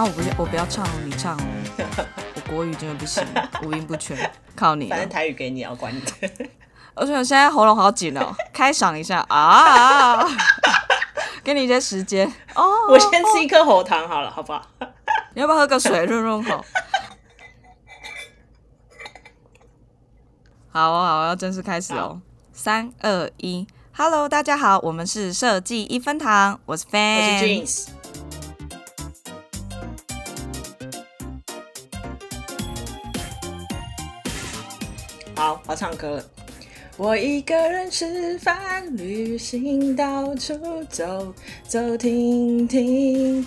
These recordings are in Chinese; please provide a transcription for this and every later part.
啊，我不我不要唱哦，你唱哦。我国语真的不行，五音不全，靠你了。反正台语给你，要管你的。而且我现在喉咙好紧哦，开嗓一下啊！给你一些时间哦。我先吃一颗喉糖好了，好不好？你要不要喝个水润润口？好哦，好哦，要正式开始哦。三二一，Hello，大家好，我们是设计一分堂，我是 Fan，我是 Jeans。好，我唱歌了。我一个人吃饭、旅行，到处走走停停，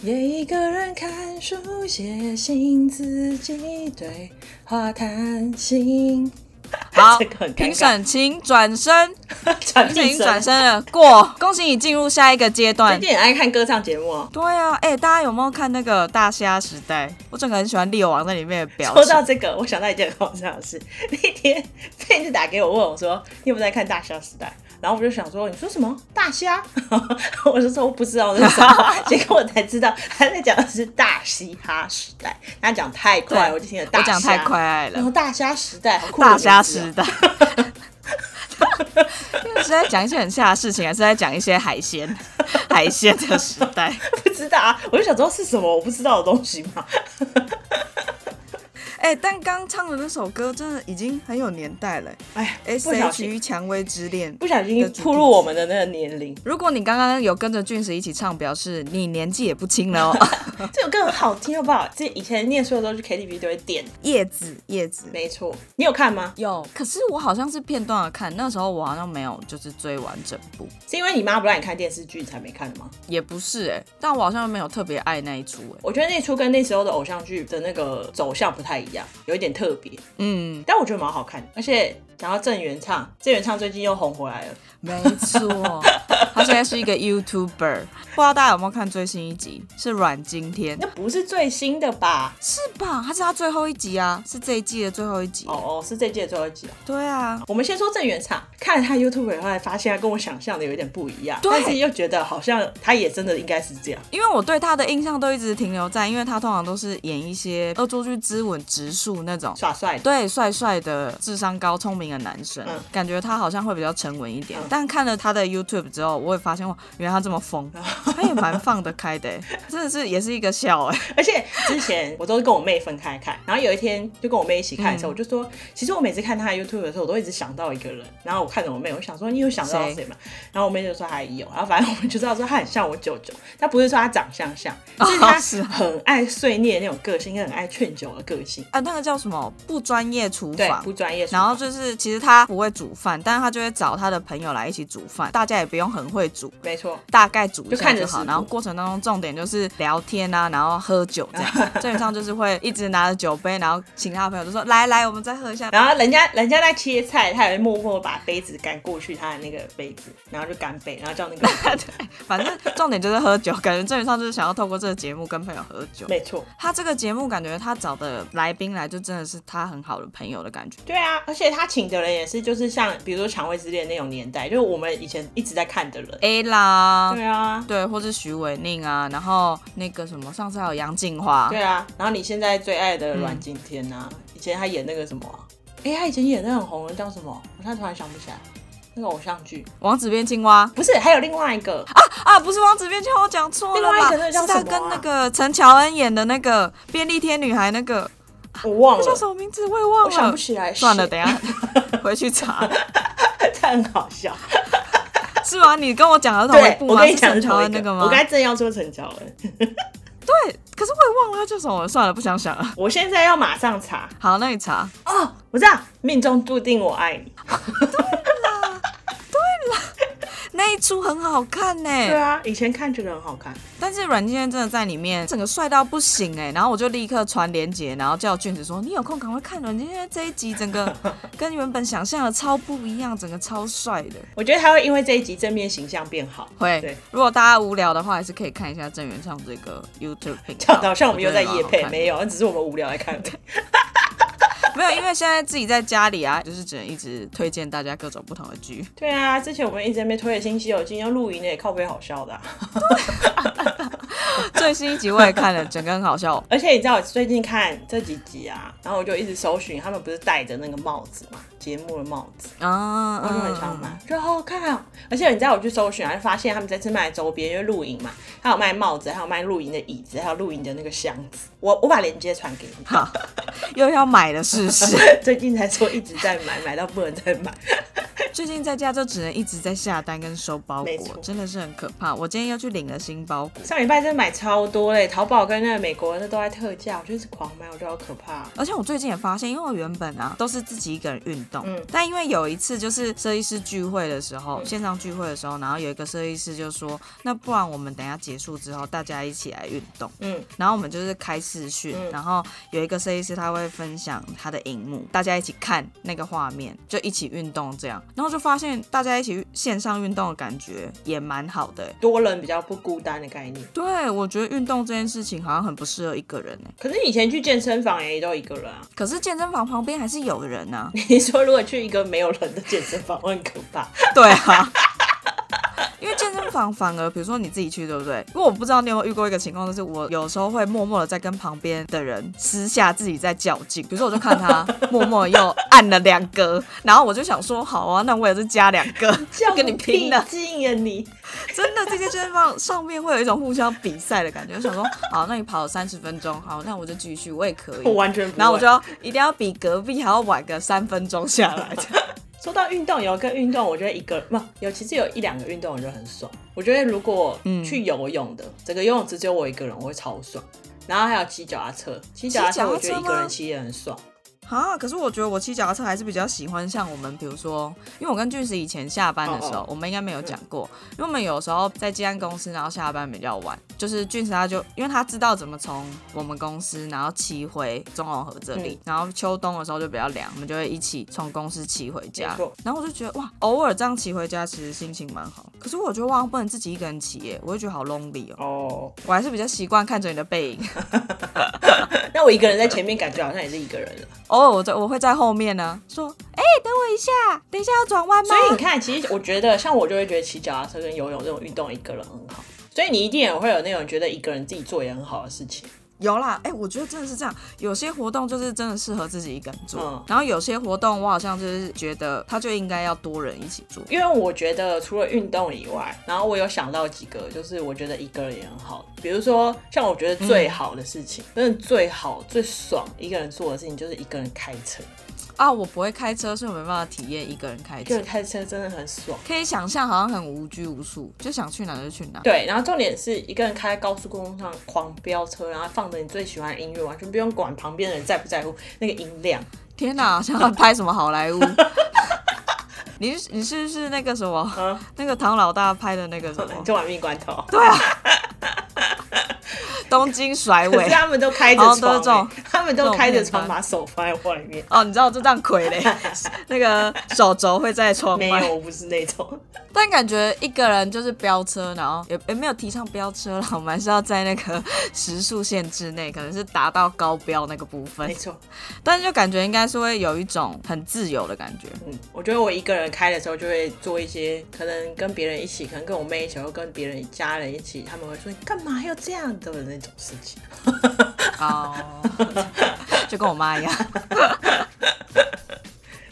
也一个人看书、写信，自己对话谈心。好评审请转身，转评审转身了，过，恭喜你进入下一个阶段最段。近很爱看歌唱节目哦。对啊，哎、大家有没有看那个《大虾时代》？我整个很喜欢猎王在里面的表说。到这个，我想到一件很好笑的事。那天 佩子打给我，问我说：“你有没有在看《大虾时代》？”然后我就想说：“你说什么大虾？” 我就说我不知道那是什么，结果我才知道他在讲的是大嘻哈时代。他讲太快，我就听了大虾。我讲太快了然后，大虾时代，好酷的大虾时代。因为是在讲一些很吓的事情，还是在讲一些海鲜海鲜的时代？不知道啊，我就想知道是什么我不知道的东西嘛。哎、但刚唱的那首歌真的已经很有年代了。哎，S 不小 H 心 E 蔷薇之恋。不小心暴露我们的那个年龄。如果你刚刚有跟着俊石一起唱，表示你年纪也不轻了哦。这首歌很好听，好不好？这以前念书的时候去 KTV 都会点。叶子，叶子。没错，你有看吗？有，可是我好像是片段的看，那时候我好像没有就是追完整部，是因为你妈不让你看电视剧才没看的吗？也不是哎、但我好像没有特别爱那一出哎、我觉得那出跟那时候的偶像剧的那个走向不太一样，有一点特别，嗯，但我觉得蛮好看的。而且讲到郑元畅，郑元畅最近又红回来了。没错，他现在是一个 YouTuber，不知道大家有没有看最新一集？是阮经天，那不是最新的吧？是吧？他是他最后一集啊，是这一季的最后一集。哦哦，是这季的最后一集啊。对啊，我们先说郑元畅，看了他 YouTube 以后，才发现他跟我想象的有点不一样，对但是又觉得好像他也真的应该是这样。因为我对他的印象都一直停留在，因为他通常都是演一些恶作剧之吻直树那种。耍帅的，对，帅帅的、智商高、聪明的男生，嗯。感觉他好像会比较沉稳一点。嗯。但看了他的 YouTube 之后，我也发现哇，原来他这么疯，他也蛮放得开的，真的是也是一个笑哎。而且之前我都是跟我妹分开看，然后有一天就跟我妹一起看的时候，我就说，其实我每次看他的 YouTube 的时候，我都一直想到一个人。然后我看着我妹，我想说你有想到谁谁吗？然后我妹就说她也有，然后反正我们就知道说她很像我舅舅，她不是说她长相像，是她是很爱碎念那种个性，跟很爱劝酒的个性，啊，那个叫什么不专业厨，房不。专业。然后就是，其实他不会煮饭，但是他就会找他的朋友来一起煮饭，大家也不用很会煮，没错，大概煮一就下就好。然后过程当中重点就是聊天啊，然后喝酒这样。基本上就是会一直拿着酒杯，然后请他的朋友就说来来，我们再喝一下。然后人家人家在切菜，他也会默默把杯子赶过去他的那个杯子，然后就干杯，然后叫那个 反正重点就是喝酒，感觉基本上就是想要透过这个节目跟朋友喝酒。没错，他这个节目感觉他找的来宾来就真的是他很好的朋友的感觉。对啊，而且他请的人也是就是像比如说《蔷薇之恋》那种年代，就是我们以前一直在看的人。A 啦，对啊，对，或是徐伟宁啊，然后那个什么，上次还有杨静华，对啊，然后你现在最爱的嗯阮经天啊，以前他演那个什么、啊，哎、他以前演的很红的叫什么？我现在突然想不起来，那个偶像剧。王子变青蛙。不是，还有另外一个，啊啊，不是王子变青蛙，我讲错了吧？另外一个那个叫是他什么啊？跟那个陈乔恩演的那个便利贴女孩那个，我忘了叫什了，么名字？我也忘了，我想不起来。算了等一下 回去查。他很好笑。是吗？你跟我讲的是同一对，部吗？我跟你讲陈乔恩那个吗？我刚才正要说陈乔恩，对，可是我也忘了他叫什么，算了，不想想了。我现在要马上查好，那你查。哦，我知道，命中注定我爱你。那一出很好看呢、对啊，以前看觉得很好看。但是阮经天真的在里面整个帅到不行哎、然后我就立刻传连结，然后叫俊子说你有空赶快看阮经天这一集，整个 跟原本想象的超不一样，整个超帅的。我觉得他会因为这一集正面形象变好。会对，如果大家无聊的话，还是可以看一下郑元畅这个 YouTube 频道。讲的好像我们又在夜配，没有，那只是我们无聊来看而已。没有，因为现在自己在家里啊，就是只能一直推荐大家各种不同的剧。对啊，之前我们一直在那边推的《新西游记》，要露营的也靠背好笑的啊、最新一集我也看了，整个很好笑。而且你知道我最近看这几集啊，然后我就一直搜寻他们不是戴着那个帽子嘛，节目的帽子，啊，我就很想买，就好好看啊！而且你知道我去搜寻啊，就发现他们这次卖周边，因为露营嘛，还有卖帽子，还有卖露营的椅子，还有露营的那个箱子。我我把链接传给你。好，又要买了是 最近才说一直在买，买到不能再买。最近在家就只能一直在下单跟收包，裹真的是很可怕。我今天又去领了新包裹，上礼拜真的买超多嘞，淘宝跟那个美国那都在特价，我就是狂买，我觉得好可怕。而且我最近也发现，因为我原本啊都是自己一个人运动，嗯但因为有一次就是设计师聚会的时候，线上聚会的时候，然后有一个设计师就说，那不然我们等一下结束之后，大家一起来运动。嗯，然后我们就是开视讯，嗯然后有一个设计师他会分享他的荧幕，大家一起看那个画面，就一起运动这样，然后就发现大家一起线上运动的感觉也蛮好的欸。多人比较不孤单的概念。对，我觉得运动这件事情好像很不适合一个人哎，可是以前去健身房也都一个人啊。可是健身房旁边还是有人啊、你说如果去一个没有人的健身房，会很可怕。对啊。因为健身房反而，比如说你自己去，对不对？因为我不知道你有没有遇过一个情况，就是我有时候会默默的在跟旁边的人私下自己在较劲。比如说，我就看他 默默又按了两个，然后我就想说，好啊，那我也是加两个，跟你拼了。劲啊你！真的，这些健身房上面会有一种互相比赛的感觉。我想说，好，那你跑三十分钟，好，那我就继续，我也可以。我完全不。然后我就要一定要比隔壁还要晚个三分钟下来。说到运动，有一个运动，我觉得一个不有，其实有一两个运动我觉得很爽。我觉得如果嗯去游泳的，整个游泳池只有我一个人，我会超爽。然后还有骑脚踏车骑脚踏车我觉得一个人骑也很爽。啊，可是我觉得我骑脚踏车还是比较喜欢像我们，比如说，因为我跟俊石以前下班的时候，我们应该没有讲过，因为我们有时候在接案公司，然后下班比较晚，就是俊石他就因为他知道怎么从我们公司然后骑回中永和这里，嗯。然后秋冬的时候就比较凉，我们就会一起从公司骑回家，然后我就觉得哇，偶尔这样骑回家其实心情蛮好，可是我觉得哇，不能自己一个人骑耶，我就觉得好 lonely 哦，哦，我还是比较习惯看着你的背影。那我一个人在前面，感觉好像也是一个人了。哦我在我会在后面呢，说，哎、等我一下，等一下要转弯吗？所以你看，其实我觉得，像我就会觉得骑脚踏车跟游泳这种运动，一个人很好。所以你一定也会有那种觉得一个人自己做也很好的事情。有啦，哎、我觉得真的是这样，有些活动就是真的适合自己一个人做，嗯然后有些活动我好像就是觉得它就应该要多人一起做。因为我觉得除了运动以外，然后我有想到几个，就是我觉得一个人也很好。比如说，像我觉得最好的事情，真的最好最爽一个人做的事情，就是一个人开车。啊，我不会开车，所以我没办法体验一个人开车一个人。开车真的很爽。可以想象，好像很无拘无束，就想去哪就去哪。对，然后重点是一个人开在高速公路上狂飙车，然后放着你最喜欢的音乐，完全不用管旁边的人在不在乎那个音量。天哪，好像要拍什么好莱坞？你是你是不是那个什么，嗯，那个唐老大拍的那个什么你？做玩命关头。对啊，东京甩尾可是。他们都开着好像都是这床、种欸，他们都开着这种片段床，把手放在外面。哦，你知道就这样傀儡，那个手肘会在窗外。没有，我不是那种。但感觉一个人就是飙车，然后也也没有提倡飙车了，我们还是要在那个时速限制内，可能是达到高标那个部分没。错，但是就感觉应该是会有一种很自由的感觉。嗯，我觉得我一个人开的时候，就会做一些可能跟别人一起，可能跟我妹一起，或跟别人家人一起，他们会说你干嘛要这样的那种事情。哦，就跟我妈一样，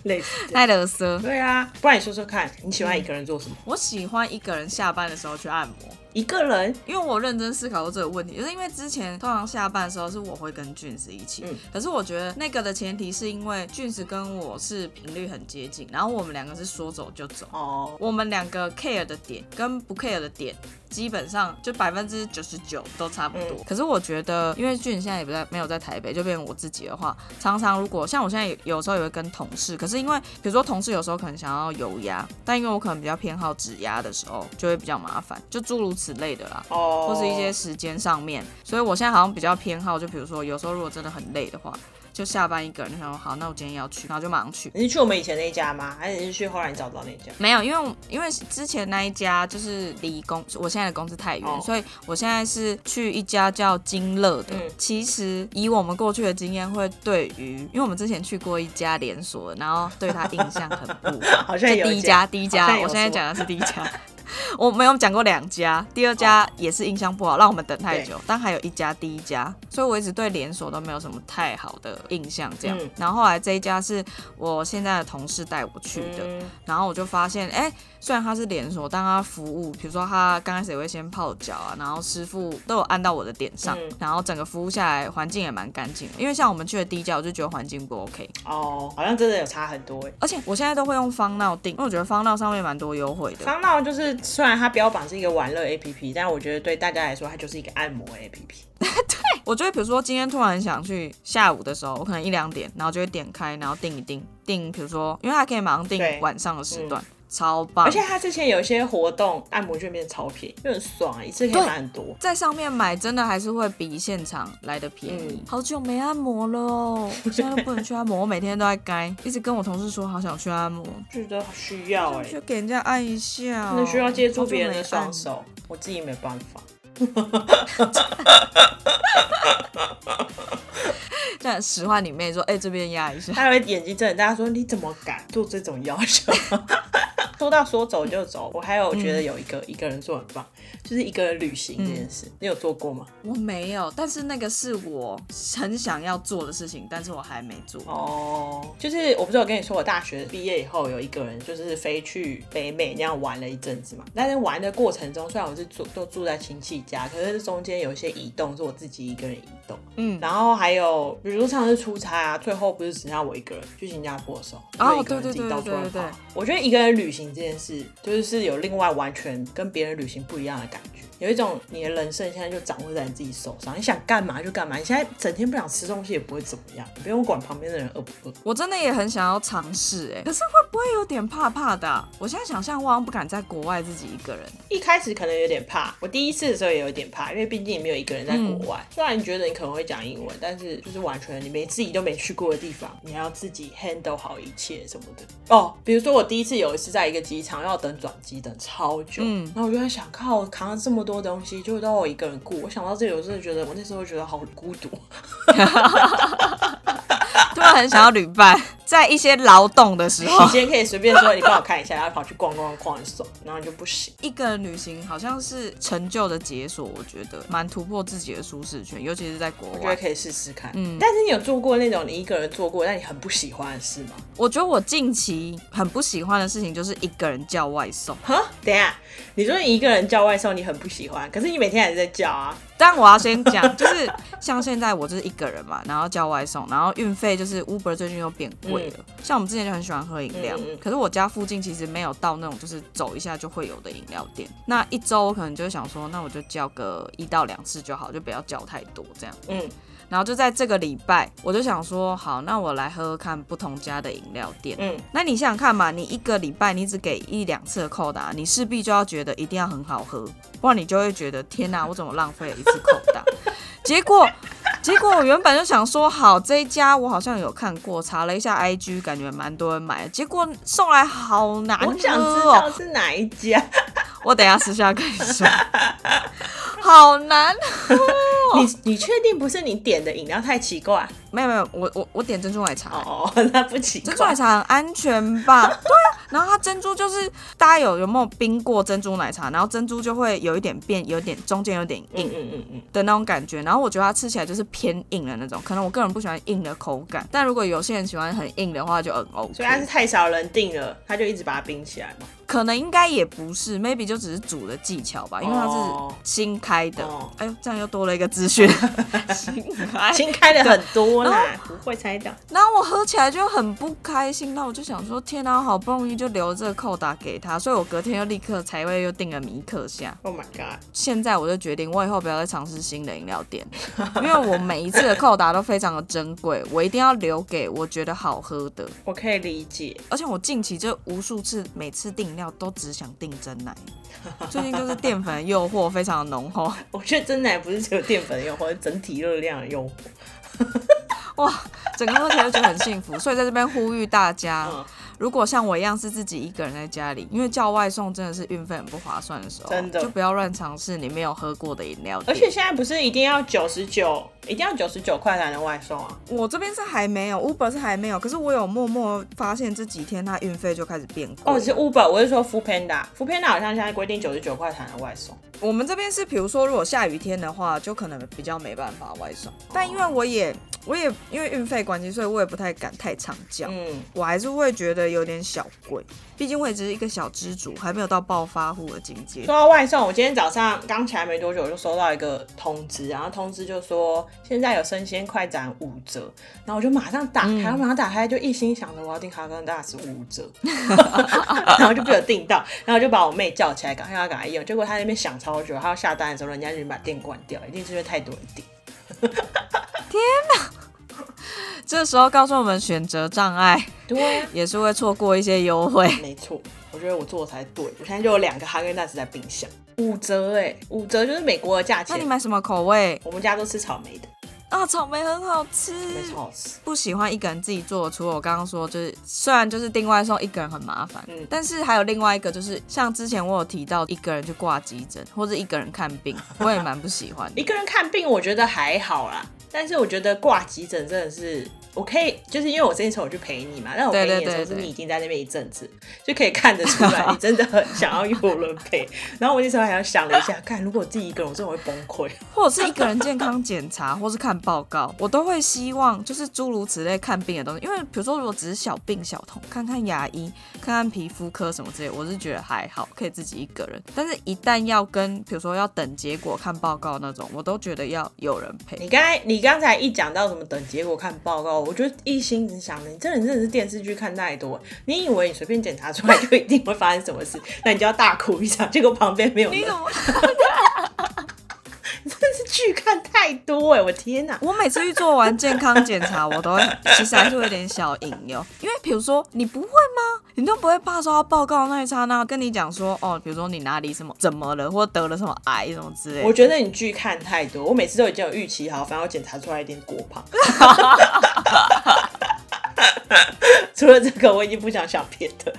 类似这样。爱勒瑟。对啊，不然你说说看，你喜欢一个人做什么？我喜欢一个人下班的时候去按摩。一个人，因为我认真思考过这个问题，就是因为之前通常下班的时候是我会跟俊子一起，嗯可是我觉得那个的前提是因为俊子跟我是频率很接近，然后我们两个是说走就走，哦，我们两个 care 的点跟不 care 的点基本上就百分之九十九都差不多。嗯可是我觉得，因为俊现在也不在没有在台北，就变成我自己的话，常常如果像我现在有有时候也会跟同事，可是因为比如说同事有时候可能想要油压，但因为我可能比较偏好指压的时候，就会比较麻烦，就诸如此类的啦。哦，或是一些时间上面，所以我现在好像比较偏好，就比如说有时候如果真的很累的话，就下班一个人就想说好，那我今天要去，然后就马上去。你是去我们以前那一家吗？还是你是去后来你找不到那家？没有，因为因为之前那一家就是离公我现在的公司太远，哦所以我现在是去一家叫金乐的。嗯其实以我们过去的经验，会对于因为我们之前去过一家连锁，然后对他印象很不好。好像第一家，第一家，我现在讲的是第一家。我没有讲过两家，第二家也是印象不好，让我们等太久。但还有一家第一家，所以我一直对连锁都没有什么太好的印象。这样，嗯然后后来这一家是我现在的同事带我去的，嗯然后我就发现，哎、虽然它是连锁，但它服务，比如说他刚开始也会先泡脚啊，然后师傅都有按到我的点上，嗯然后整个服务下来环境也蛮干净的。因为像我们去的第一家，我就觉得环境不 OK，哦，好像真的有差很多哎。而且我现在都会用方闹订，因为我觉得方闹上面蛮多优惠的。方闹就是虽然它标榜是一个玩乐 APP，但我觉得对大家来说，它就是一个按摩 APP。对我就会比如说今天突然想去下午的时候，我可能一两点，然后就会点开，然后定一定定比如说，因为它可以马上定晚上的时段，超棒。而且它之前有一些活动，按摩券变超便宜，就很爽啊，一次可以对买很多。在上面买真的还是会比现场来的便宜。嗯好久没按摩了哦，现在都不能去按摩，我每天都在该，一直跟我同事说好想去按摩，觉得需要哎、去给人家按一下、哦。那需要接触别人的双手，我自己没办法。这样使唤你妹说，哎、这边压一下。他会眼睛睁很大，说你怎么敢做这种要求？说到说走就走，我还有觉得有一个、一个人做很棒，就是一个人旅行这件事，你有做过吗？我没有，但是那个是我很想要做的事情，但是我还没做。哦，就是我不是有跟你说，我大学毕业以后有一个人就是飞去北美那样玩了一阵子嘛。但是玩的过程中，虽然我是住都住在亲戚家，可是中间有一些移动是我自己一个人移动。嗯，然后还有，比如上次出差啊，最后不是只剩下我一个人去新加坡的时候，哦就一个人自己对对对到处乱对对跑。我觉得一个人旅行这件事，就是是有另外完全跟别人旅行不一样的感觉。有一种你的人生现在就掌握在你自己手上，你想干嘛就干嘛。你现在整天不想吃东西也不会怎么样，你不用管旁边的人饿不饿。我真的也很想要尝试，哎，可是会不会有点怕怕的啊、我现在想象，我好像不敢在国外自己一个人。一开始可能有点怕，我第一次的时候也有点怕，因为毕竟你没有一个人在国外。虽然你觉得你可能会讲英文，但是就是完全你没自己都没去过的地方，你还要自己 handle 好一切什么的。哦，比如说我第一次有一次在一个机场要等转机，等超久，嗯然后我就在想，靠，扛了这么多多东西，就都我一个人过。我想到这里，我真的觉得我那时候觉得好孤独。突然很想要旅伴，在一些劳动的时候，你今天可以随便说你帮我看一下，然后跑去逛逛逛很爽，然后你就不行。一个人旅行好像是成就的解锁，我觉得蛮突破自己的舒适圈，尤其是在国外。我觉得可以试试看。嗯但是你有做过那种你一个人做过，但你很不喜欢的事吗？我觉得我近期很不喜欢的事情就是一个人叫外送。哈，等一下，你说你一个人叫外送，你很不喜欢，可是你每天还是在叫啊。但我要先讲，就是像现在我就是一个人嘛，然后叫外送，然后运费就是 Uber 最近又变贵了。像我们之前就很喜欢喝饮料，可是我家附近其实没有到那种就是走一下就会有的饮料店。那一周我可能就想说，那我就叫个一到两次就好，就不要叫太多这样。嗯，然后就在这个礼拜，我就想说，好，那我来喝喝看不同家的饮料店。嗯，那你想想看嘛，你一个礼拜你只给一两次的扣打，你势必就要觉得一定要很好喝，不然你就会觉得天哪，我怎么浪费了一次扣打？结果，结果我原本就想说，好这一家我好像有看过，查了一下 IG，感觉蛮多人买的，结果送来好难喝我想知哦。道是哪一家。我等一下私下跟你说，好难。你你确定不是你点的饮料太奇怪？没有没有，我我我点珍珠奶茶。哦，那不奇珍珠奶。茶很安全吧？对啊，然后它珍珠就是大家有有没有冰过珍珠奶茶？然后珍珠就会有一点变，有点中间有点嗯硬嗯嗯嗯，的那种感觉。然后我觉得它吃起来就是偏硬的那种，可能我个人不喜欢硬的口感，但如果有些人喜欢很硬的话，就很 OK。所以他是太少人订了，他就一直把它冰起来嘛。可能应该也不是，maybe 就只是煮的技巧吧，因为它哦是新开的。哦哎呦，这样又多了一个资讯，新开。新开的很多啦，不会猜到。然后我喝起来就很不开心，那我就想说，天哪，好不容易就留这个扣打给他，所以我隔天又立刻才会又订了米克夏。Oh my god！现在我就决定，我以后不要再尝试新的饮料店，因为我每一次的扣打都非常的珍贵，我一定要留给我觉得好喝的。我可以理解。而且我近期这无数次，每次订饮料都只想订真奶，最近就是淀粉的诱惑非常的浓厚。我觉得真奶不是只有淀粉的诱惑，整体热量的诱惑。哇，整个过程都觉得很幸福。所以在这边呼吁大家，如果像我一样是自己一个人在家里，因为叫外送真的是运费很不划算的时候，真的就不要乱尝试你没有喝过的饮料。而且现在不是一定要九十九，一定要九十九块才能外送啊？我这边是还没有，Uber 是还没有，可是我有默默发现这几天它运费就开始变贵。哦，是 Uber，我是说 Food Panda，Food Panda 好像现在规定九十九块才能外送。我们这边是，比如说如果下雨天的话，就可能比较没办法外送。但因为我也我也因为运费关系，所以我也不太敢太常叫。嗯，我还是会觉得有点小贵，毕竟我也只是一个小资主，还没有到暴发户的境界说。到外送，我今天早上刚起来没多久，我就收到一个通知，然后通知就说现在有生鲜快展五折，然后我就马上打开，我马上打开就一心想着我要订哈根达斯五折，然后就被我订到，然后就把我妹叫起来，赶快要赶快用，结果她那边想超久，她要下单的时候，人家已经把店关掉，一定是因为太多人订。这时候告诉我们选择障碍，对啊，也是会错过一些优惠。没错，我觉得我做的才对。我现在就有两个哈根达斯在冰箱，五折哎、五折就是美国的价钱。那你买什么口味我们家都吃草莓的，啊？草莓很好吃，没超好吃。不喜欢一个人自己做，除了我刚刚说，就是虽然就是订外送一个人很麻烦，嗯但是还有另外一个就是像之前我有提到一个人去挂急诊或者一个人看病，我也蛮不喜欢的。一个人看病我觉得还好啦，但是我觉得挂急诊真的是，我可以就是因为我这一次我去陪你嘛，但我陪你的时候是你已经在那边一阵子，就可以看得出来你真的很 想要有人陪。然后我那时候还要想了一下，看如果我自己一个人，我真的会崩溃。或者是一个人健康检查，或是看报告，我都会希望就是诸如此类看病的东西。因为比如说，如果只是小病小痛，看看牙医、看看皮肤科什么之类，我是觉得还好，可以自己一个人。但是，一旦要跟比如说要等结果、看报告那种，我都觉得要有人陪。你刚才你刚才一讲到什么等结果看报告，我就一心只想着你真的真的是电视剧看太多，你以为你随便检查出来就一定会发生什么事，那你就要大哭一场，结果旁边没有人你，怎么？真的是剧看太多哎、我天哪！我每次去做完健康检查，我都会其实还是会有点小隐忧，因为比如说你不会吗？你都不会怕说他报告那一刹那跟你讲说哦，比如说你哪里什么怎么了，或得了什么癌什么之类的。我觉得你剧看太多，我每次都已经有预期好，反正我检查出来一点过胖。除了这个，我已经不想想别的。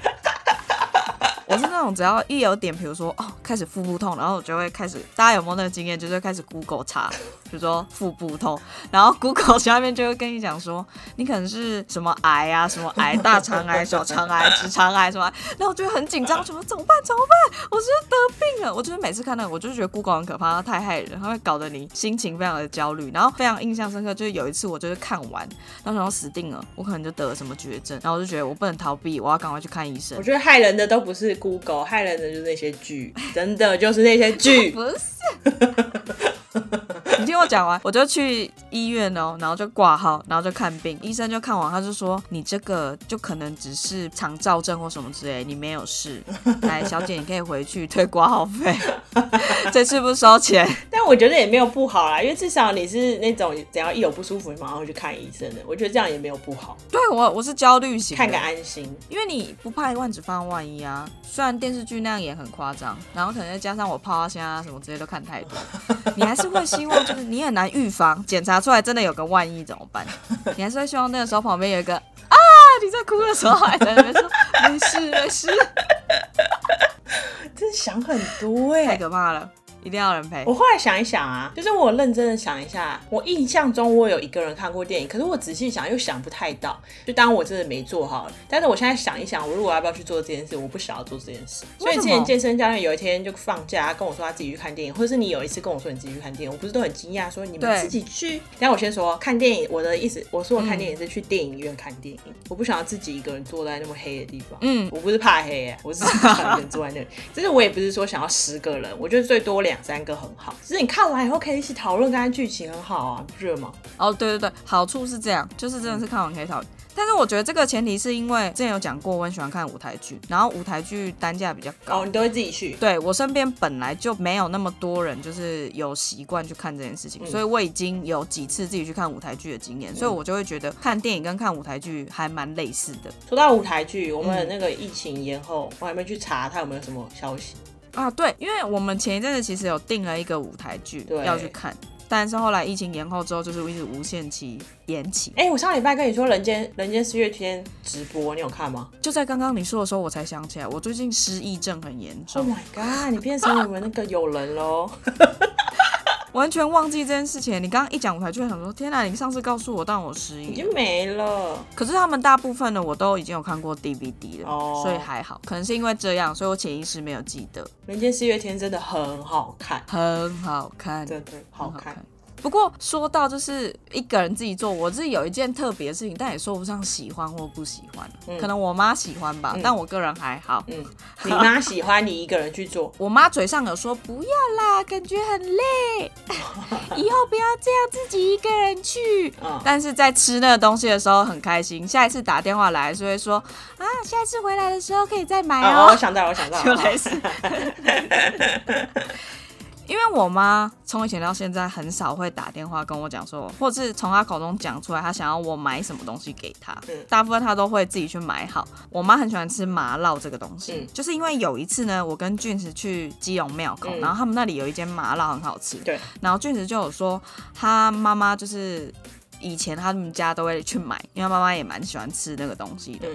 我是那种只要一有点，比如说哦，开始腹部痛，然后我就会开始，大家有没有那个经验，就是开始 Google 查，就说腹部痛，然后 Google 下面就会跟你讲说，你可能是什么癌啊，什么癌，大肠癌、小肠癌、直肠癌什么，然后我就很紧张，什么怎么办？怎么办？我是不是得病了？我就是每次看到，我就觉得 Google 很可怕，它太害人，它会搞得你心情非常的焦虑，然后非常印象深刻，就是有一次我就是看完，然后想死定了，我可能就得了什么绝症，然后我就觉得我不能逃避，我要赶快去看医生我。觉得害人的都不是 Google，害人的就是那些剧，真的就是那些剧。不是，你听我讲完，我就去医院哦，然后就挂号，然后就看病，医生就看完，他就说你这个就可能只是肠燥症或什么之类，你没有事。来，小姐，你可以回去退挂号费，这次不收钱。但我觉得也没有不好啦，因为至少你是那种只要一有不舒服，你马上会去看医生的。我觉得这样也没有不好，对我，我是焦虑型，看个安心。因为你不怕万只放万一啊。虽然电视剧那样也很夸张，然后可能再加上我泡虾啊什么之类都看太多，你还是会希望就是你很难预防，检查出来真的有个万一怎么办？你还是会希望那个时候旁边有一个啊，你在哭的时候还在那边说没事没事，真的想很多哎、太可怕了，一定要有人陪我。后来想一想啊，就是我认真的想一下，我印象中我有一个人看过电影，可是我仔细想又想不太到，就当我真的没做好了。但是我现在想一想，我如果要不要去做这件事，我不想要做这件事。所以之前健身教练有一天就放假，他跟我说他自己去看电影，或者是你有一次跟我说你自己去看电影，我不是都很惊讶说你们自己去？但我先说看电影，我的意思，我说我看电影是去电影院看电影，我不想要自己一个人坐在那么黑的地方。嗯，我不是怕黑、欸，我是想一个人坐在那里。就是我也不是说想要十个人，我觉得最多两三个很好。只是你看完以后可以一起讨论，刚才剧情很好啊，不是吗？哦，对对对，好处是这样，就是真的是看完可以讨论。但是我觉得这个前提是因为之前有讲过，我很喜欢看舞台剧，然后舞台剧单价比较高。哦，你都会自己去。对我身边本来就没有那么多人，就是有习惯去看这件事情，嗯所以我已经有几次自己去看舞台剧的经验，所以我就会觉得看电影跟看舞台剧还蛮类似的说到舞台剧，我们嗯那个疫情延后，我还没去查它有没有什么消息。啊。对，因为我们前一阵子其实有定了一个舞台剧对要去看，但是后来疫情延后之后，就是一直无限期延期。哎、我上礼拜跟你说《人间人间四月天》直播，你有看吗就在刚刚你说的时候，我才想起来，我最近失忆症很严重？Oh，my god！你变成我们那个友人喽。完全忘记这件事情。你刚刚一讲，我才就想说，天哪！你上次告诉我，但我失忆。已经没了。可是他们大部分的我都已经有看过 DVD 了，哦所以还好。可能是因为这样，所以我潜意识没有记得。《人间四月天》真的很好看，很好看，对对好好看。不过说到就是一个人自己做，我自己有一件特别的事情，但也说不上喜欢或不喜欢。可能我妈喜欢吧，但我个人还好。嗯，你妈喜欢你一个人去做，我妈嘴上有说不要啦，感觉很累，以后不要这样自己一个人去。嗯但是在吃那个东西的时候很开心，下一次打电话来还是会说啊，下一次回来的时候可以再买哦，哦我。想到，我想到，就类似。因为我妈从以前到现在很少会打电话跟我讲说，或者是从她口中讲出来，她想要我买什么东西给她。嗯大部分她都会自己去买好。我妈很喜欢吃麻辣这个东西，嗯就是因为有一次呢，我跟俊石去基隆庙口，嗯然后他们那里有一间麻辣很好吃，对，然后俊石就有说，他妈妈就是以前他们家都会去买，因为妈妈也蛮喜欢吃那个东西的。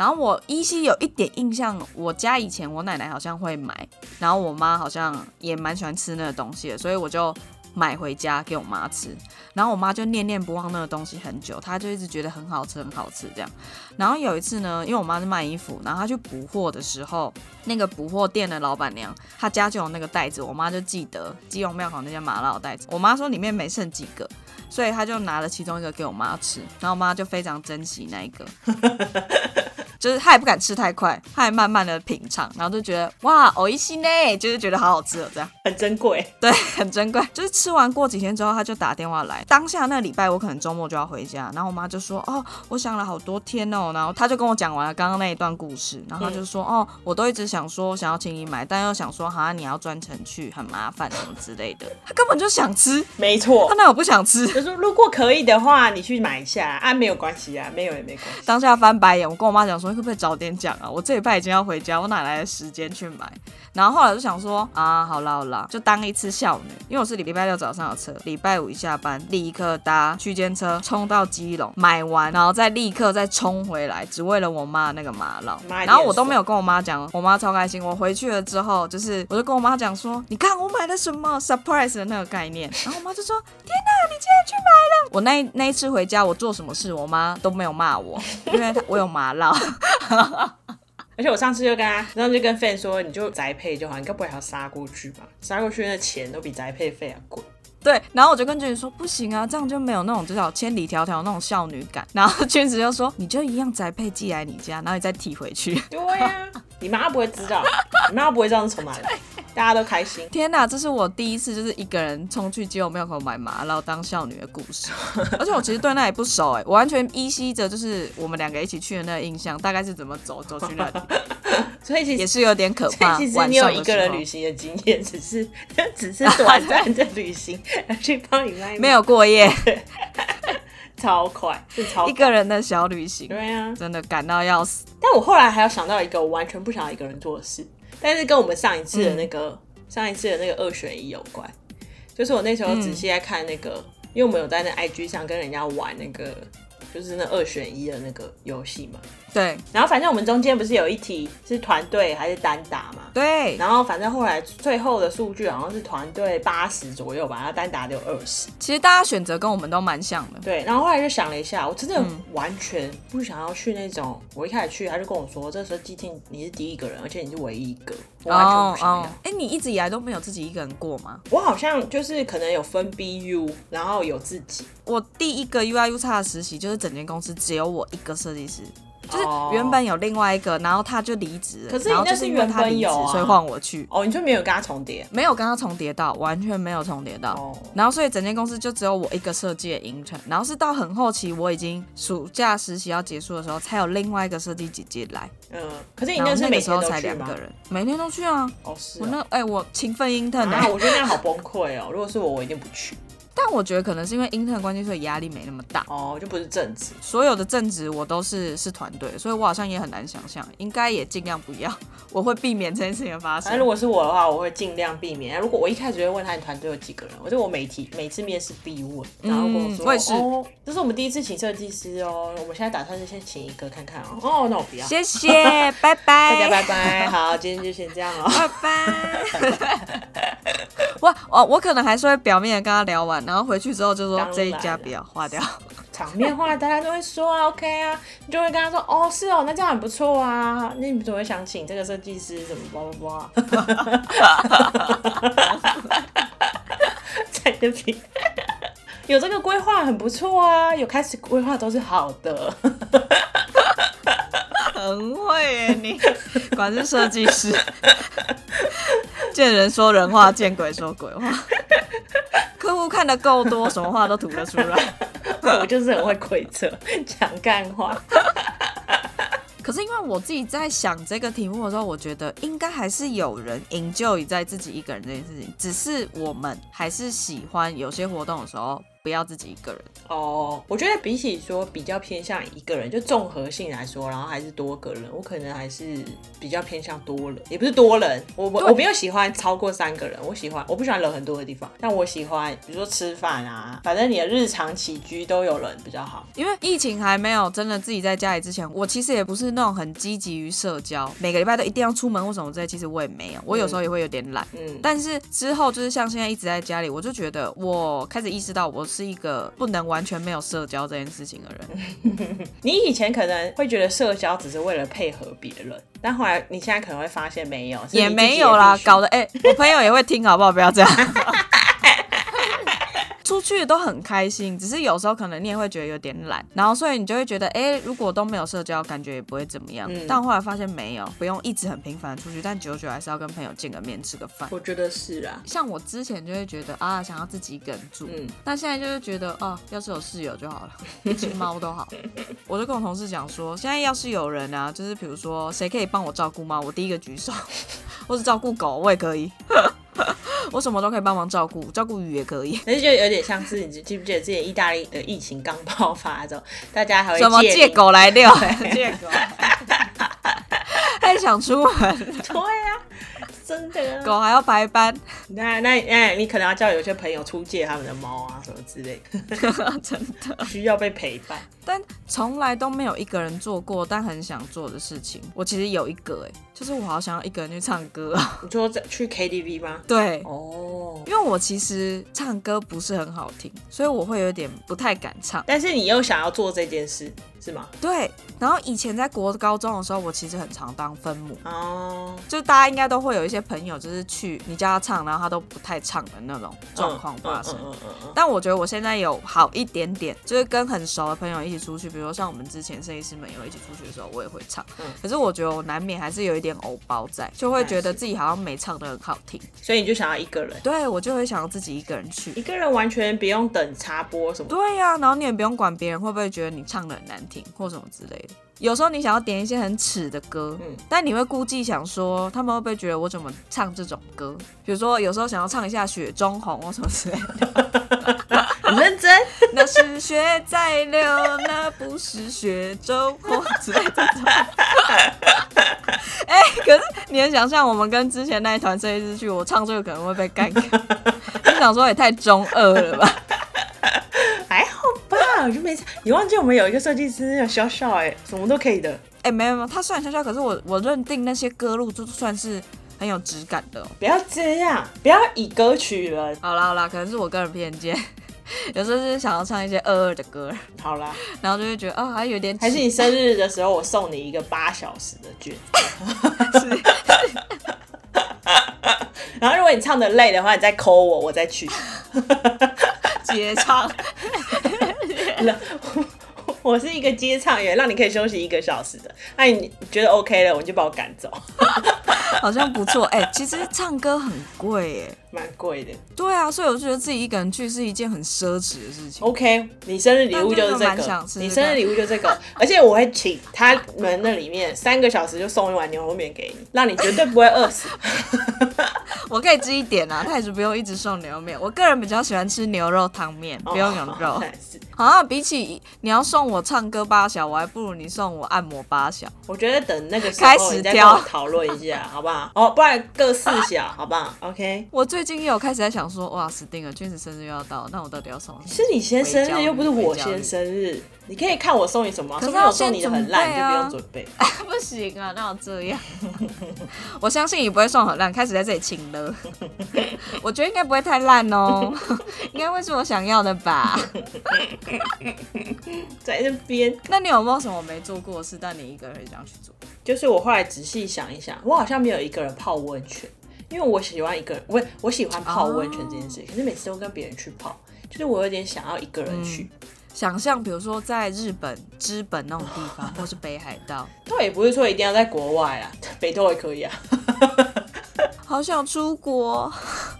然后我依稀有一点印象，我家以前我奶奶好像会买，然后我妈好像也蛮喜欢吃那个东西的，所以我就买回家给我妈吃。然后我妈就念念不忘那个东西很久，她就一直觉得很好吃，很好吃这样。然后有一次呢，因为我妈是卖衣服，然后她去补货的时候，那个补货店的老板娘，她家就有那个袋子，我妈就记得基隆庙口那间麻辣的袋子。我妈说里面没剩几个，所以她就拿了其中一个给我妈吃，然后我妈就非常珍惜那一个。就是他也不敢吃太快，他还慢慢的品尝，然后就觉得哇，哦一西呢，就是觉得好好吃哦，这样很珍贵。对，很珍贵。就是吃完过几天之后，他就打电话来，当下那个礼拜我可能周末就要回家，然后我妈就说哦，我想了好多天哦，然后他就跟我讲完了刚刚那一段故事，然后她就说、哦，我都一直想说想要请你买，但又想说哈你要专程去很麻烦什么之类的，他根本就想吃，没错他那我不想吃？就说如果可以的话，你去买一下啊，没有关系啊，没有也没关系。当下翻白眼，我跟我妈讲说，可不可以早点讲啊？我这礼拜已经要回家，我哪来的时间去买？然后后来就想说，啊，好啦好啦，就当一次孝女，因为我是礼拜六早上有车，礼拜五一下班立刻搭区间车冲到基隆买完，然后再立刻再冲回来，只为了我妈那个麻辣。然后我都没有跟我妈讲，我妈超开心。我回去了之后，就是我就跟我妈讲说，你看我买了什么 surprise 的那个概念。然后我妈就说，天哪，你竟然去买了！我那那一次回家，我做什么事，我妈都没有骂我，因为我有麻辣。而且我上次就跟他，然后就跟 Fan 说，你就宅配就好，你该不会还要杀过去吧？杀过去那钱都比宅配费还贵。对，然后我就跟君子说不行啊，这样就没有那种至少千里迢迢那种少女感。然后君子就说你就一样宅配寄来你家，然后你再提回去。对呀、你妈不会知道，你妈不会知道是从哪来，大家都开心。天哪，这是我第一次就是一个人冲去基隆庙口买麻辣当少女的故事，而且我其实对那也不熟哎，我完全依稀着就是我们两个一起去的那个印象，大概是怎么走走去那里，所以其实。也是有点可怕。其实你有一个人旅行的经验，只是 只是短暂的旅行，去帮你妈没有过夜，超快，是超快一个人的小旅行，对啊。真的感到要死。但我后来还有想到一个我完全不想要一个人做的事，但是跟我们上一次的那个、上一次的那个二选一有关。就是我那时候仔细在看那个，因为我们有在那 IG 上跟人家玩那个，就是那二选一的那个游戏嘛。对然后反正我们中间不是有一题是团队还是单打嘛？对，然后反正后来最后的数据好像是团队八十左右吧，然后单打只有二十。其实大家选择跟我们都蛮像的。对，然后后来就想了一下，我真的嗯完全不想要去那种。我一开始去，他就跟我说，这时候 G T 你是第一个人，而且你是唯一一个，我完全不想要。哎、你一直以来都没有自己一个人过吗？我好像就是可能有分 BU，然后有自己，我第一个 UI U 差的实习就是整间公司只有我一个设计师，就是哦原本有另外一个，然后他就离职了，可是那是就是因为他离职，原本有啊所以换我去，哦，你就没有跟他重叠没有跟他重叠到，完全没有重叠到。哦。然后，所以整间公司就只有我一个设计的 intern，然后是到很后期，我已经暑假实习要结束的时候，才有另外一个设计姐姐来，嗯，可是你然后那是每那个时候天都去吗才两个？人，每天都去啊。哦，是我哦那哎、我勤奋 intern 啊，哎、我觉得那样好崩溃哦。如果是我，我一定不去。但我觉得可能是因为 intern 的关系，所以压力没那么大。哦，就不是正职。所有的正职我都是是团队，所以我好像也很难想象，应该也尽量不要，我会避免这件事情的发生。反正如果是我的话，我会尽量避免。如果我一开始就会问他你团队有几个人，我就我每题每次面试必问，然后跟我说，我也是哦，这是我们第一次请设计师哦，我们现在打算是先请一个看看哦。哦，那我不要。谢谢，拜拜，大家拜拜，好，今天就先这样哦。拜拜。我我我可能还是会表面的跟他聊完，然后回去之后就说这一家不要划掉。场面话大家都会说啊，OK 啊，你就会跟他说，哦，是哦，那这样很不错啊，那你怎么会想请这个设计师？怎么叭叭叭，在那边有这个规划很不错啊，有开始规划都是好的。很会耶你，果然是设计师。见人说人话，见鬼说鬼话。客户看的够多，什么话都吐得出来。我就是很会鬼扯，讲干话。可是因为我自己在想这个题目的时候，我觉得应该还是有人 enjoy 在自己一个人这件事情，只是我们还是喜欢有些活动的时候不要自己一个人。哦，我觉得比起说比较偏向一个人，就综合性来说，然后还是多个人，我可能还是比较偏向多人，也不是多人，我我我没有喜欢超过三个人，我喜欢我不喜欢人很多的地方，但我喜欢比如说吃饭啊，反正你的日常起居都有人比较好。因为疫情还没有真的自己在家里之前，我其实也不是那种很积极于社交，每个礼拜都一定要出门或什么之类，其实我也没有，我有时候也会有点懒。嗯，但是之后就是像现在一直在家里，我就觉得我开始意识到我是一个不能完全没有社交这件事情的人。你以前可能会觉得社交只是为了配合别人，但后来你现在可能会发现没有，也没有啦，搞得哎、我朋友也会听，好不好？不要这样。出去都很开心，只是有时候可能你也会觉得有点懒，然后所以你就会觉得，哎、如果都没有社交，感觉也不会怎么样。嗯但后来发现没有，不用一直很频繁地出去，但久久还是要跟朋友见个面，吃个饭。我觉得是啊，像我之前就会觉得啊，想要自己一个人住，嗯但现在就是觉得哦，要是有室友就好了，一只猫都好。我就跟我同事讲说，现在要是有人啊，就是比如说谁可以帮我照顾猫，我第一个举手，或是照顾狗，我也可以。我什么都可以帮忙照顾，照顾鱼也可以。但是就有点像是你记不记得之前意大利的疫情刚爆发的时候，大家还会什么借狗来遛？借狗，太想出门，对呀、真的。狗还要白班，那那那你可能要叫有些朋友出借他们的猫啊什么之类的，真的。需要被陪伴。但从来都没有一个人做过，但很想做的事情。我其实有一个、哎，就是我好想要一个人去唱歌啊。你说在去 KTV 吗？对，哦，因为我其实唱歌不是很好听，所以我会有点不太敢唱。但是你又想要做这件事，是吗？对，然后以前在国高中的时候，我其实很常当分母，哦，就大家应该都会有一些朋友，就是去你叫他唱，然后他都不太唱的那种状况发生。嗯嗯嗯嗯但我觉得我现在有好一点点，就是跟很熟的朋友一起出去，比如说像我们之前设计师们有一起出去的时候，我也会唱。嗯可是我觉得我难免还是有一点偶包在，就会觉得自己好像没唱的很好听。所以你就想要一个人，对我就会想要自己一个人去一。个人完全不用等插播什么。对呀、然后你也不用管别人会不会觉得你唱的很难听或什么之类的。有时候你想要点一些很耻的歌，嗯但你会估计想说他们会不会觉得我怎么唱这种歌？比如说有时候想要唱一下《雪中红》或什么之类的。很认真，那是血在流，那不是血中红之类的这种。哎、可是你能想象我们跟之前那一团设计师去，我唱这个可能会被干掉。你想说也太中二了吧？还好吧？我就没事。你忘记我们有一个设计师叫小小哎，什么都可以的。哎、没有没有，他虽然小小，可是我我认定那些歌路就算是很有质感的哦、不要这样，不要以歌取人。好啦好啦，可能是我个人偏见，有时候是想要唱一些二二的歌，好啦，然后就会觉得哦，还有点还是你生日的时候，我送你一个八小时的券。是 然后如果你唱的累的话，你再扣我，我再去。接唱。我是一个接唱员，让你可以休息一个小时的。那你觉得 OK 了，我就把我赶走。好像不错。哎、其实唱歌很贵哎。蛮贵的。对啊，所以我就觉得自己一个人去是一件很奢侈的事情。OK，你生日礼物就是这个你生日礼物就这个，而且我会请他们那里面三个小时就送一碗牛肉面给你，让你绝对不会饿死。我可以吃一点啊，他也是不用一直送牛肉面。我个人比较喜欢吃牛肉汤面，不用牛肉哦。是好像比起你要送我唱歌八小，我还不如你送我按摩八小。我觉得等那个时开候你再跟始挑我讨论一下，好不好？哦，不然各四小，好不好？OK。我最近也有开始在想说，哇，死定了，君子生日又要到，那我到底要送？是你先生日，又不是我先生日。你可以看我送你什么啊，可是我送你的很烂，你就不用准备。不行啊，那我这样，我相信你不会送很烂，开始在这里请了。我觉得应该不会太烂哦，应该会是我想要的吧？在那边，那你有没有什么没做过的事，但你一个人很想去做？就是我后来仔细想一想，我好像没有一个人泡温泉，因为我喜欢一个人，我我喜欢泡温泉这件事，可是每次都跟别人去泡，就是我有点想要一个人去。想象，比如说在日本、知本那种地方，或是北海道，倒也不是说一定要在国外啊，北斗也可以啊。好想出国。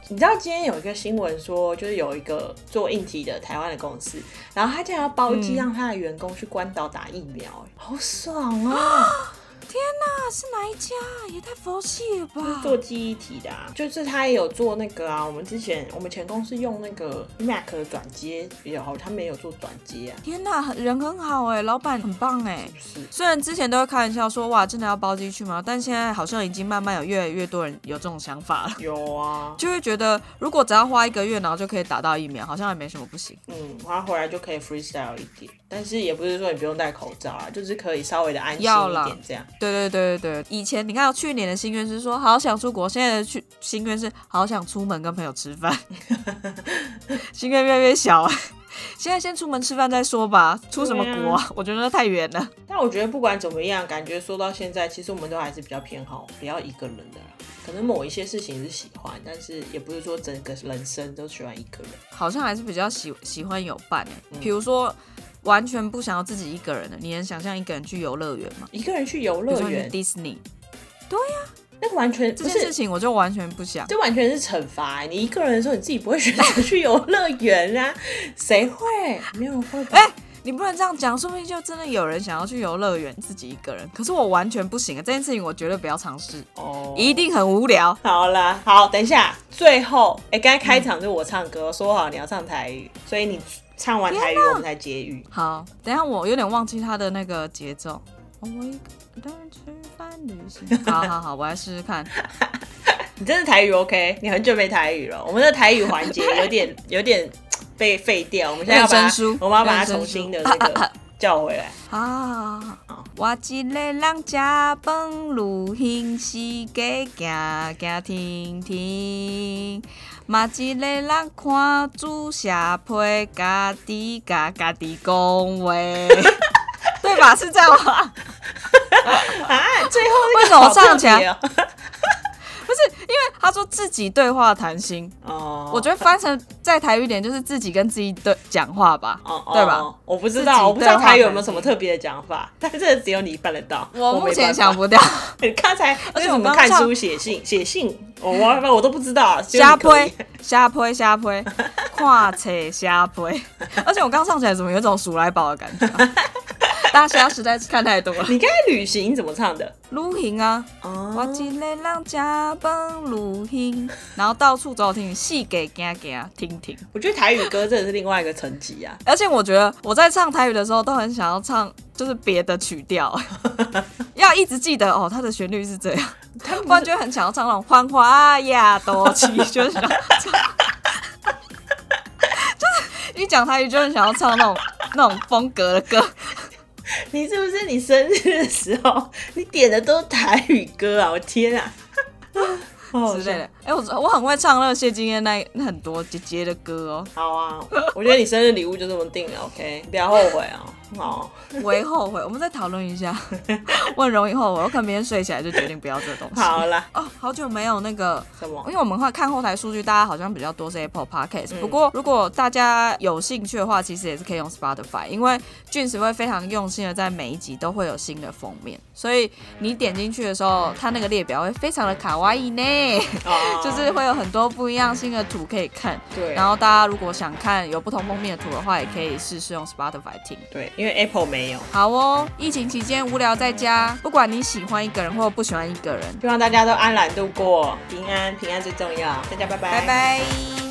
你知道今天有一个新闻说，就是有一个做硬体的台湾的公司，然后他竟然要包机让他的员工去关岛打疫苗、哎好爽啊！那是哪一家？也太佛系了吧！做记忆体的啊，就是他也有做那个啊。我们之前我们前公司用那个 Mac 的转接比较好，他们也有做转接啊。天哪，人很好哎，老板很棒哎。是，虽然之前都会开玩笑说哇，真的要包机去吗？但现在好像已经慢慢有越来越多人有这种想法了，有啊，就会觉得如果只要花一个月，然后就可以打到疫苗，好像也没什么不行。嗯，他回来就可以 freestyle 一点，但是也不是说你不用戴口罩啊，就是可以稍微的安心一点这样。对对对对对，以前你看去年的心愿是说好想出国，现在的去心愿是好想出门跟朋友吃饭，心愿越来越小哎。现在先出门吃饭再说吧，出什么国啊？我觉得太远了。但我觉得不管怎么样，感觉说到现在，其实我们都还是比较偏好不要一个人的啦。可能某一些事情是喜欢，但是也不是说整个人生都喜欢一个人。好像还是比较喜喜欢有伴哎、比如说完全不想要自己一个人的，你能想象一个人去游乐园吗？一个人去游乐园，迪士尼那个完全这件事情，我就完全不想。这完全是惩罚、欸你一个人的时候，你自己不会选择去游乐园啊？谁会？没有人会吧？哎你不能这样讲，说不定就真的有人想要去游乐园自己一个人，可是我完全不行啊！这件事情我绝对不要尝试，哦，一定很无聊。好啦，好，等一下，最后，哎、刚才开场就是我唱歌，说好你要唱台语，所以你唱完台语，我们再结语。好，等一下我有点忘记他的那个节奏。我一个人吃饭旅行。好好好，我来试试看。你真的台语 OK？你很久没台语了，我们的台语环节有点 有点被废掉，我们现在要把它有点生疏，我们要把它重新的那个叫回来。啊！我一个人食饭旅行，四界行行停停，嘛一个人看书写批，家己家家己讲话，对吧？是这样吗？啊，最后那个为什么好特唱起来别哦不是，因为他说自己对话谈心，哦，我觉得翻成在台语一点就是自己跟自己对讲话吧，哦，哦对吧？哦我不知道，我不知道台语有没有什么特别的讲法，但是这个只有你办得到。我目前想不到。你 刚才而且我们看书写信写信，我我我都不知道，瞎你可以推瞎呸瞎呸，跨车瞎呸，而且我刚上起来怎么有一种鼠来宝的感觉、啊？大家实在是看太多了。你刚才旅行怎么唱的？露营啊，哦我一个人加班露营，然后到处走停，细给行行听听。我觉得台语歌真的是另外一个层级啊。而且我觉得我在唱台语的时候，都很想要唱就是别的曲调，要一直记得哦，它的旋律是这样，他然就会很想要唱那种欢花呀多情，就是想要唱，就是一讲台语就很想要唱那种那种风格的歌。你是不是你生日的时候你点的都是台语歌啊？我天啊！之类的。哎、我我很会唱那个谢金燕那那很多姐姐的歌哦。好啊，我觉得你生日礼物就这么定了，OK，不要后悔啊。哦，我会后悔。我们再讨论一下，我很容易后悔，我可能明天睡起来就决定不要这个东西。好了，哦，好久没有那个，什么因？为我们会看后台数据，大家好像比较多是 Apple Podcast、嗯不过如果大家有兴趣的话，其实也是可以用 Spotify，因为俊石会非常用心的在每一集都会有新的封面，所以你点进去的时候，它那个列表会非常的卡哇伊呢，哦 就是会有很多不一样新的图可以看。对，然后大家如果想看有不同封面的图的话，也可以试试用 Spotify 听。对，因为 Apple 没有，好哦，疫情期间无聊在家，不管你喜欢一个人或不喜欢一个人，希望大家都安然度过，平安，平安最重要。大家拜拜，拜拜。